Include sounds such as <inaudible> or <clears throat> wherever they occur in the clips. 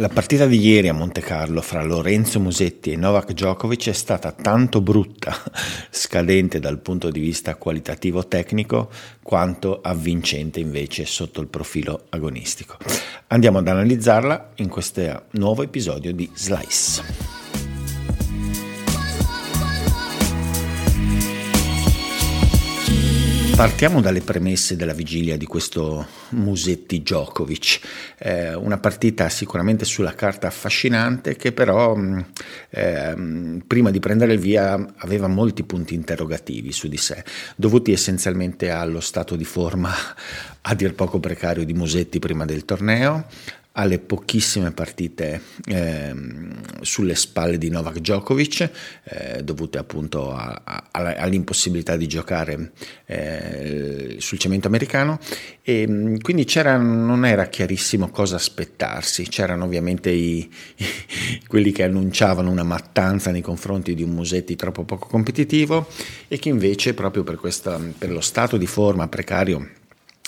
La partita di ieri a Monte Carlo fra Lorenzo Musetti e Novak Djokovic è stata tanto brutta, <laughs> scadente dal punto di vista qualitativo tecnico, quanto avvincente invece sotto il profilo agonistico. Andiamo ad analizzarla in questo nuovo episodio di Slice. Partiamo dalle premesse della vigilia di questo Musetti Djokovic, eh, una partita sicuramente sulla carta affascinante che però eh, prima di prendere il via aveva molti punti interrogativi su di sé, dovuti essenzialmente allo stato di forma <laughs> a dir poco precario di Musetti prima del torneo, alle pochissime partite eh, sulle spalle di Novak Djokovic, eh, dovute appunto a, a, all'impossibilità di giocare eh, sul cemento americano. E mm, quindi non era chiarissimo cosa aspettarsi, c'erano ovviamente i, i, quelli che annunciavano una mattanza nei confronti di un Musetti troppo poco competitivo e che invece proprio per, questa, per lo stato di forma precario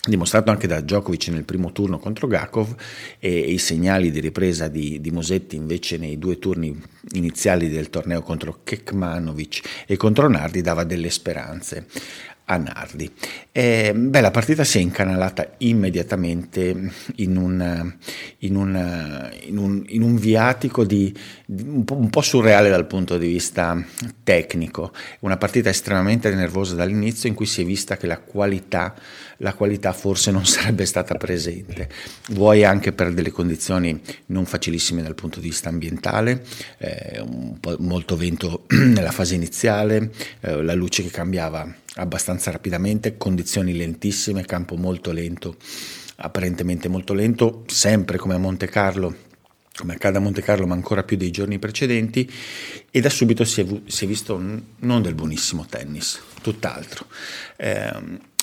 dimostrato anche da Djokovic nel primo turno contro Gakov e, i segnali di ripresa di, di, Musetti invece nei due turni iniziali del torneo contro Kekmanovic e contro Nardi dava delle speranze a Nardi. E, beh, la partita si è incanalata immediatamente in un, in un, in un, in un viatico di, di un, po', un, po', surreale dal punto di vista tecnico, una partita estremamente nervosa dall'inizio in cui si è vista che la qualità, la qualità forse non <laughs> sarebbe stata presente, vuoi anche per delle condizioni non facilissime dal punto di vista ambientale, eh, molto vento <clears throat> nella fase iniziale, eh, la luce che cambiava abbastanza rapidamente, condizioni lentissime, campo molto lento, apparentemente molto lento, sempre come a Monte Carlo, come accade a Monte Carlo, ma ancora più dei giorni precedenti, e da subito si è, si è visto non del buonissimo tennis, tutt'altro. Eh,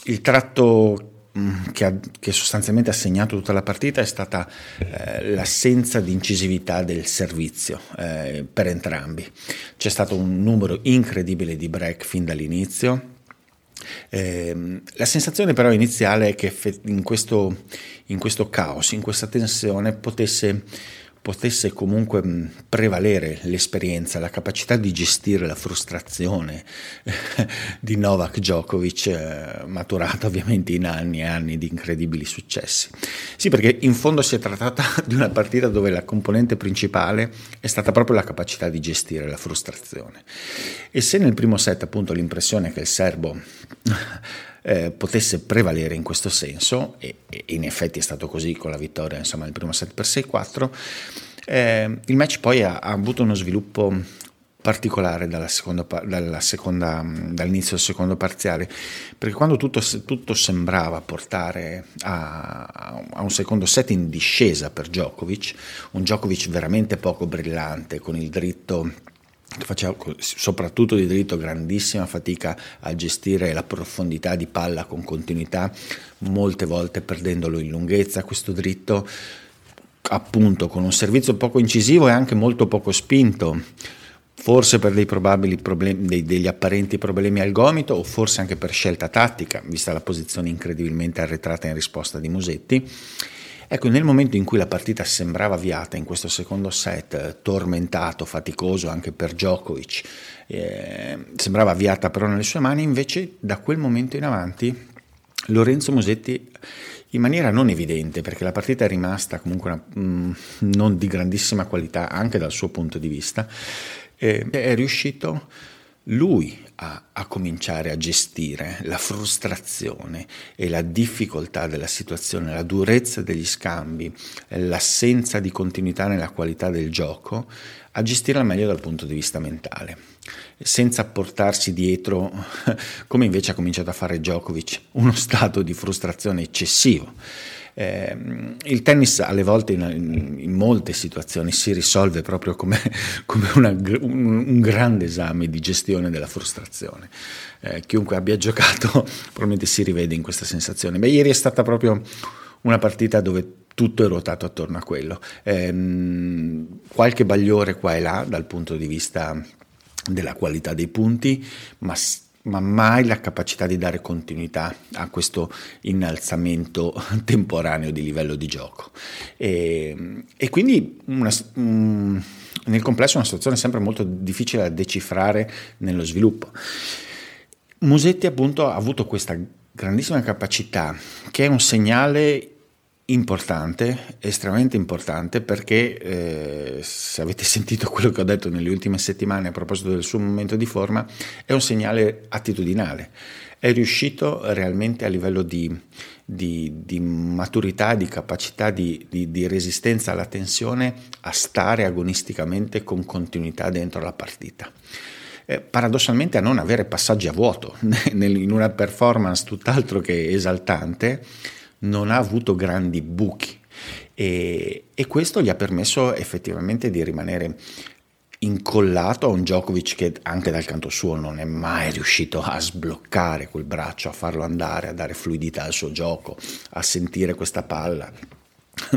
il tratto mm, che, ha, che, sostanzialmente ha segnato tutta la partita è stata eh, l'assenza di incisività del servizio eh, per entrambi. C'è stato un numero incredibile di break fin dall'inizio, eh, la sensazione però iniziale è che in questo, in questo caos, in questa tensione potesse potesse comunque prevalere l'esperienza, la capacità di gestire la frustrazione di Novak Djokovic, eh, maturata ovviamente in anni e anni di incredibili successi. Sì, perché in fondo si è trattata di una partita dove la componente principale è stata proprio la capacità di gestire la frustrazione. E se nel primo set appunto l'impressione che il serbo eh, potesse prevalere in questo senso, e, e, in effetti è stato così con la vittoria insomma, nel primo set per 6-4, eh, il match poi ha, ha, avuto uno sviluppo particolare dalla seconda, dalla seconda, dall'inizio del secondo parziale, perché quando tutto, tutto sembrava portare a, a, un secondo set in discesa per Djokovic, un Djokovic veramente poco brillante, con il dritto faceva soprattutto di dritto grandissima fatica a gestire la profondità di palla con continuità, molte volte perdendolo in lunghezza. Questo dritto, appunto con un servizio poco incisivo e anche molto poco spinto, forse per dei probabili problemi, dei, degli apparenti problemi al gomito o forse anche per scelta tattica, vista la posizione incredibilmente arretrata in risposta di Musetti Ecco, nel momento in cui la partita sembrava avviata in questo secondo set, eh, tormentato, faticoso anche per Djokovic, eh, sembrava avviata però nelle sue mani, invece da quel momento in avanti Lorenzo Musetti in maniera non evidente, perché la partita è rimasta comunque una, mh, mm, non di grandissima qualità anche dal suo punto di vista, eh, è riuscito lui a, a, cominciare a gestire la frustrazione e la difficoltà della situazione, la durezza degli scambi, l'assenza di continuità nella qualità del gioco, a gestirla meglio dal punto di vista mentale, senza portarsi dietro, <laughs> come invece ha cominciato a fare Djokovic, uno stato di frustrazione eccessivo. Eh, il tennis alle volte in, in, molte situazioni si risolve proprio come, <laughs> come una, un, un, grande esame di gestione della frustrazione. Eh, chiunque abbia giocato <laughs> probabilmente si rivede in questa sensazione. Beh, ieri è stata proprio una partita dove tutto è ruotato attorno a quello. Eh, qualche bagliore qua e là dal punto di vista della qualità dei punti, ma ma mai la capacità di dare continuità a questo innalzamento <laughs> temporaneo di livello di gioco. E, e quindi una, um, nel complesso è una situazione sempre molto difficile da decifrare nello sviluppo. Musetti appunto ha avuto questa grandissima capacità che è un segnale importante, estremamente importante, perché eh, se avete sentito quello che ho detto nelle ultime settimane a proposito del suo momento di forma, è un segnale attitudinale. È riuscito realmente a livello di, di, di maturità, di capacità di, di, resistenza alla tensione a stare agonisticamente con continuità dentro la partita. Eh, paradossalmente a non avere passaggi a vuoto <laughs> in una performance tutt'altro che esaltante non ha avuto grandi buchi. E, e questo gli ha permesso effettivamente di rimanere incollato a un Djokovic che anche dal canto suo non è mai riuscito a sbloccare quel braccio, a farlo andare, a dare fluidità al suo gioco, a sentire questa palla, <laughs>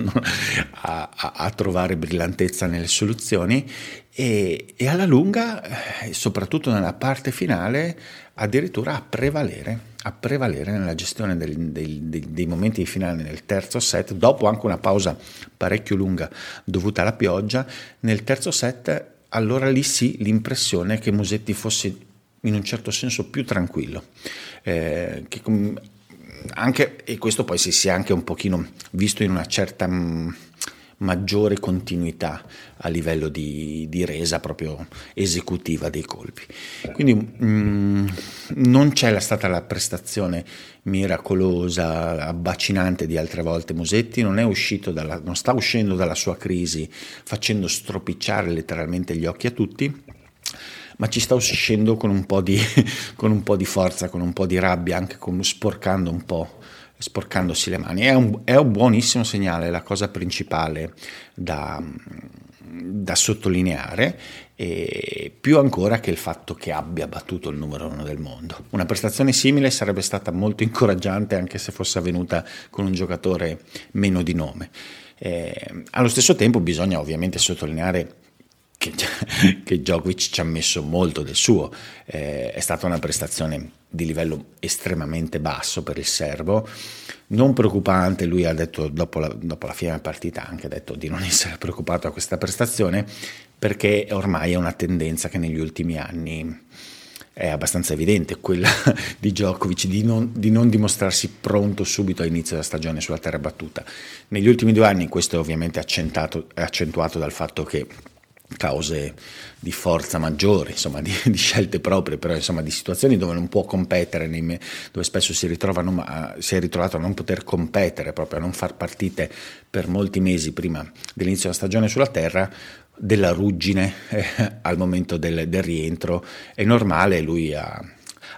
a, a, a, trovare brillantezza nelle soluzioni. E, e alla lunga, eh, soprattutto nella parte finale, addirittura a prevalere a prevalere nella gestione del, del, dei, dei, momenti finali nel terzo set, dopo anche una pausa parecchio lunga dovuta alla pioggia, nel terzo set allora lì sì l'impressione che Musetti fosse in un certo senso più tranquillo, eh, che anche, e questo poi si sia anche un pochino visto in una certa... Mh, maggiore continuità a livello di, di resa proprio esecutiva dei colpi. Quindi mh, mm, non c'è stata la prestazione miracolosa, abbacinante di altre volte Musetti, non, dalla, non sta uscendo dalla sua crisi facendo stropicciare letteralmente gli occhi a tutti, ma ci sta uscendo con un po' di, <laughs> con un po di forza, con un po' di rabbia, anche con, sporcando un po' sporcandosi le mani. È un, è un buonissimo segnale, la cosa principale da, da sottolineare, e più ancora che il fatto che abbia battuto il numero uno del mondo. Una prestazione simile sarebbe stata molto incoraggiante anche se fosse avvenuta con un giocatore meno di nome. Eh, allo stesso tempo bisogna ovviamente sottolineare che, <laughs> che Djokovic ci ha messo molto del suo, eh, è stata una prestazione di livello estremamente basso per il serbo, non preoccupante, lui ha detto dopo la, dopo la fine della partita, anche detto di non <laughs> essere preoccupato a questa prestazione perché ormai è una tendenza che negli ultimi anni è abbastanza evidente quella <laughs> di Djokovic di non, di non, dimostrarsi pronto subito all'inizio della stagione sulla terra battuta. Negli ultimi due anni questo è ovviamente accentuato dal fatto che cause di forza maggiore, insomma, di, <laughs> di, scelte proprie, però insomma, di situazioni dove non può competere, dove spesso si, ritrova, si, è ritrovato a non poter competere, proprio a non far partite per molti mesi prima dell'inizio della stagione sulla Terra, della ruggine <laughs> eh, al momento del, del, rientro. È normale, lui ha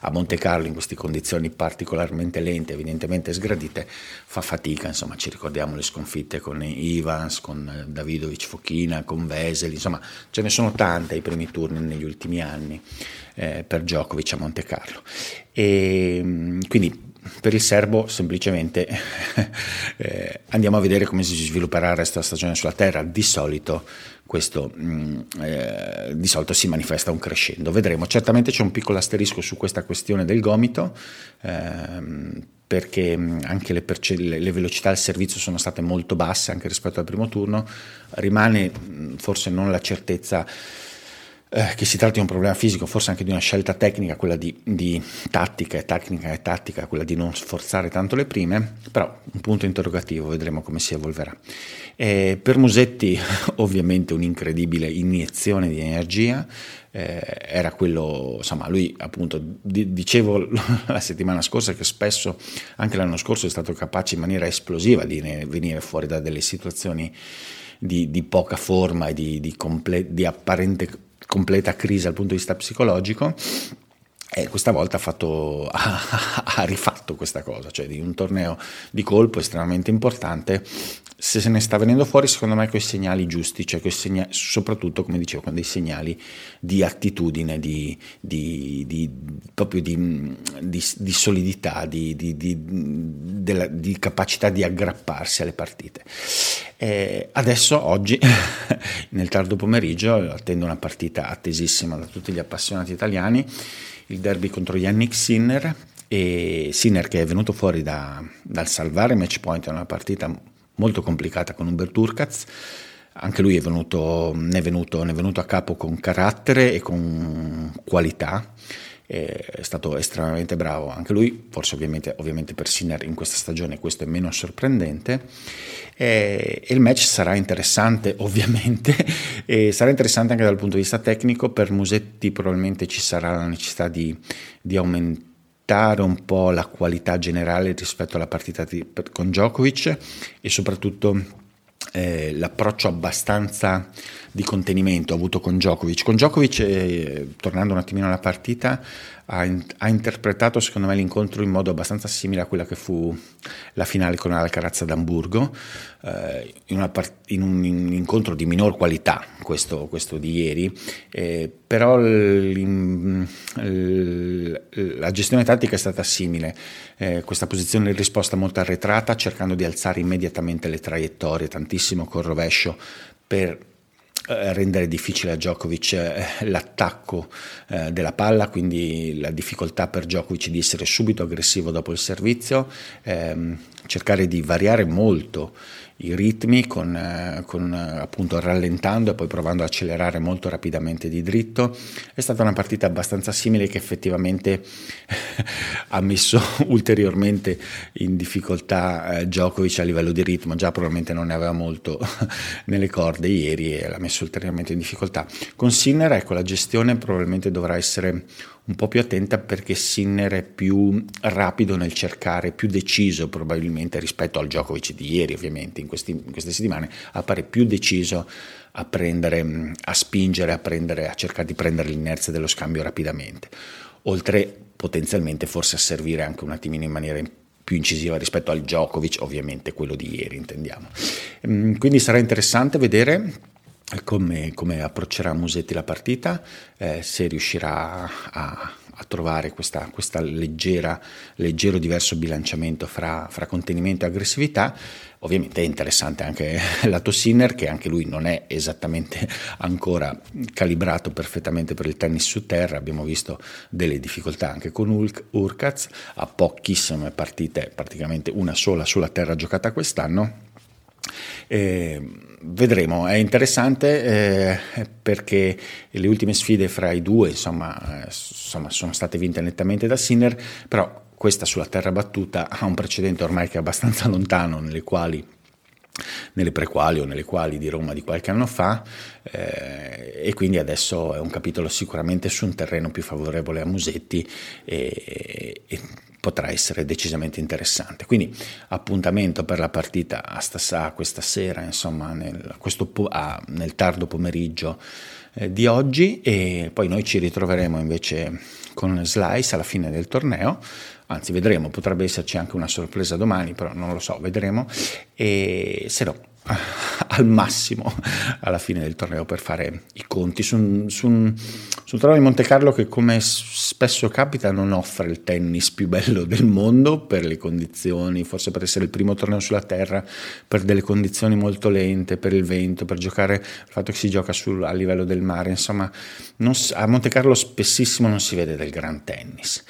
a Monte Carlo in queste condizioni particolarmente lente, evidentemente sgradite, fa fatica, insomma ci ricordiamo le sconfitte con Ivans, con Davidovic Fochina, con Veseli, insomma ce ne sono tante ai primi turni negli ultimi anni eh, per Djokovic a Monte Carlo. E, quindi per il serbo semplicemente <laughs> eh, andiamo a vedere come si svilupperà il resto della stagione sulla terra. Di solito questo mh, mm, eh, di solito si manifesta un crescendo. Vedremo, certamente c'è un piccolo asterisco su questa questione del gomito. Ehm, perché mm, anche le, perce- le, velocità del servizio sono state molto basse anche rispetto al primo turno, rimane mm, forse non la certezza eh, che si tratti di un problema fisico, forse anche di una scelta tecnica, quella di, di, tattica e tecnica e tattica, quella di non sforzare tanto le prime, però un punto interrogativo, vedremo come si evolverà. Eh, per Musetti <laughs> ovviamente un'incredibile iniezione di energia, eh, era quello, insomma, lui appunto di, dicevo <laughs> la settimana scorsa che spesso, anche l'anno scorso, è stato capace in maniera esplosiva di venire fuori da delle situazioni di, di poca forma e di, di, comple- di apparente completa crisi dal punto di vista psicologico e questa volta ha, fatto, <laughs> ha, rifatto questa cosa, cioè di un torneo di colpo estremamente importante. Se se ne sta venendo fuori, secondo me, con i segnali giusti, cioè segnali, soprattutto, come dicevo, con dei segnali di attitudine, di, di, di proprio di, di solidità, della, di, capacità di aggrapparsi alle partite. E adesso, oggi, <laughs> nel tardo pomeriggio, attendo una partita attesissima da tutti gli appassionati italiani il derby contro Yannick Sinner e Sinner che è venuto fuori da, dal salvare match point in una partita molto complicata con Uber Turkaz anche lui è venuto, ne, è venuto, ne è venuto a capo con carattere e con qualità è stato estremamente bravo. Anche lui, forse ovviamente, ovviamente, per Sinner in questa stagione questo è meno sorprendente. E, il match sarà interessante <laughs> ovviamente e sarà interessante anche dal punto di vista tecnico, per Musetti probabilmente ci sarà la necessità di, di aumentare un po' la qualità generale rispetto alla partita di, con Djokovic e soprattutto eh, l'approccio abbastanza di contenimento avuto con Djokovic. Con Djokovic, eh, tornando un attimino alla partita, ha, in, ha, interpretato secondo me l'incontro in modo abbastanza simile a quella che fu la finale con Alcaraz ad Amburgo, eh, in, part- in, un, in, un, incontro di minor qualità, questo, questo di ieri, eh, però l, l, la gestione tattica è stata simile, eh, questa posizione di risposta molto arretrata, cercando di alzare immediatamente le traiettorie, tantissimo col rovescio per rendere difficile a Djokovic eh, l'attacco eh, della palla, quindi la difficoltà per Djokovic di essere subito aggressivo dopo il servizio, ehm, cercare di variare molto i ritmi con, eh, con, appunto rallentando e poi provando ad accelerare molto rapidamente di dritto. È stata una partita abbastanza simile che effettivamente <laughs> ha messo <laughs> ulteriormente in difficoltà eh, Djokovic a livello di ritmo, già probabilmente non ne aveva molto <laughs> nelle corde ieri e l'ha messo ulteriormente in difficoltà. Con Sinner ecco la gestione probabilmente dovrà essere un po' più attenta perché Sinner è più rapido nel cercare, più deciso probabilmente rispetto al Djokovic di ieri ovviamente in, questi, in queste settimane, appare più deciso a prendere, a spingere, a, prendere, a cercare di prendere l'inerzia dello scambio rapidamente, oltre potenzialmente forse a servire anche un attimino in maniera più incisiva rispetto al Djokovic, ovviamente quello di ieri intendiamo. Quindi sarà interessante vedere come, come approccerà Musetti la partita, eh, se riuscirà a, a trovare questa, questa leggero diverso bilanciamento fra, fra, contenimento e aggressività. Ovviamente è interessante anche <laughs> lato Sinner, che anche lui non è esattamente ancora calibrato perfettamente per il tennis su terra. Abbiamo visto delle difficoltà anche con Ur- Urkaz, a pochissime partite, praticamente una sola sulla terra giocata quest'anno eh, vedremo, è interessante eh, perché le ultime sfide fra i due insomma, eh, insomma, sono state vinte nettamente da Sinner, però questa sulla terra battuta <laughs> ha un precedente ormai che è abbastanza <laughs> lontano, nelle quali nelle prequali o nelle quali di Roma di qualche anno fa eh, e quindi adesso è un capitolo sicuramente su un terreno più favorevole a Musetti e, e potrà essere decisamente interessante. Quindi appuntamento per la partita a, stas- questa sera, insomma, nel, po- ah, nel tardo pomeriggio eh, di oggi e poi noi ci ritroveremo invece con Slice alla fine del torneo. Anzi, vedremo, potrebbe esserci anche una sorpresa domani, però non lo so, vedremo. E se no, al massimo <laughs> alla fine del torneo per fare i conti. Su un, su un, su un torneo di Monte Carlo che come spesso capita non offre il tennis più bello <laughs> del mondo per le condizioni, forse per essere il primo torneo sulla terra, per delle condizioni molto lente, per il vento, per giocare, il fatto che si gioca sul, a livello del mare, insomma non, a Monte Carlo spessissimo non si vede del gran tennis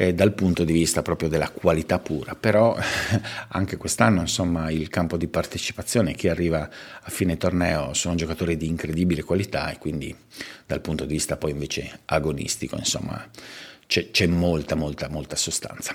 eh, dal punto di vista proprio della qualità pura, però <laughs> anche quest'anno insomma il campo di partecipazione, chi arriva a fine torneo sono giocatori di incredibile qualità e quindi dal punto di vista poi invece agonistico insomma c'è, c'è molta molta molta sostanza.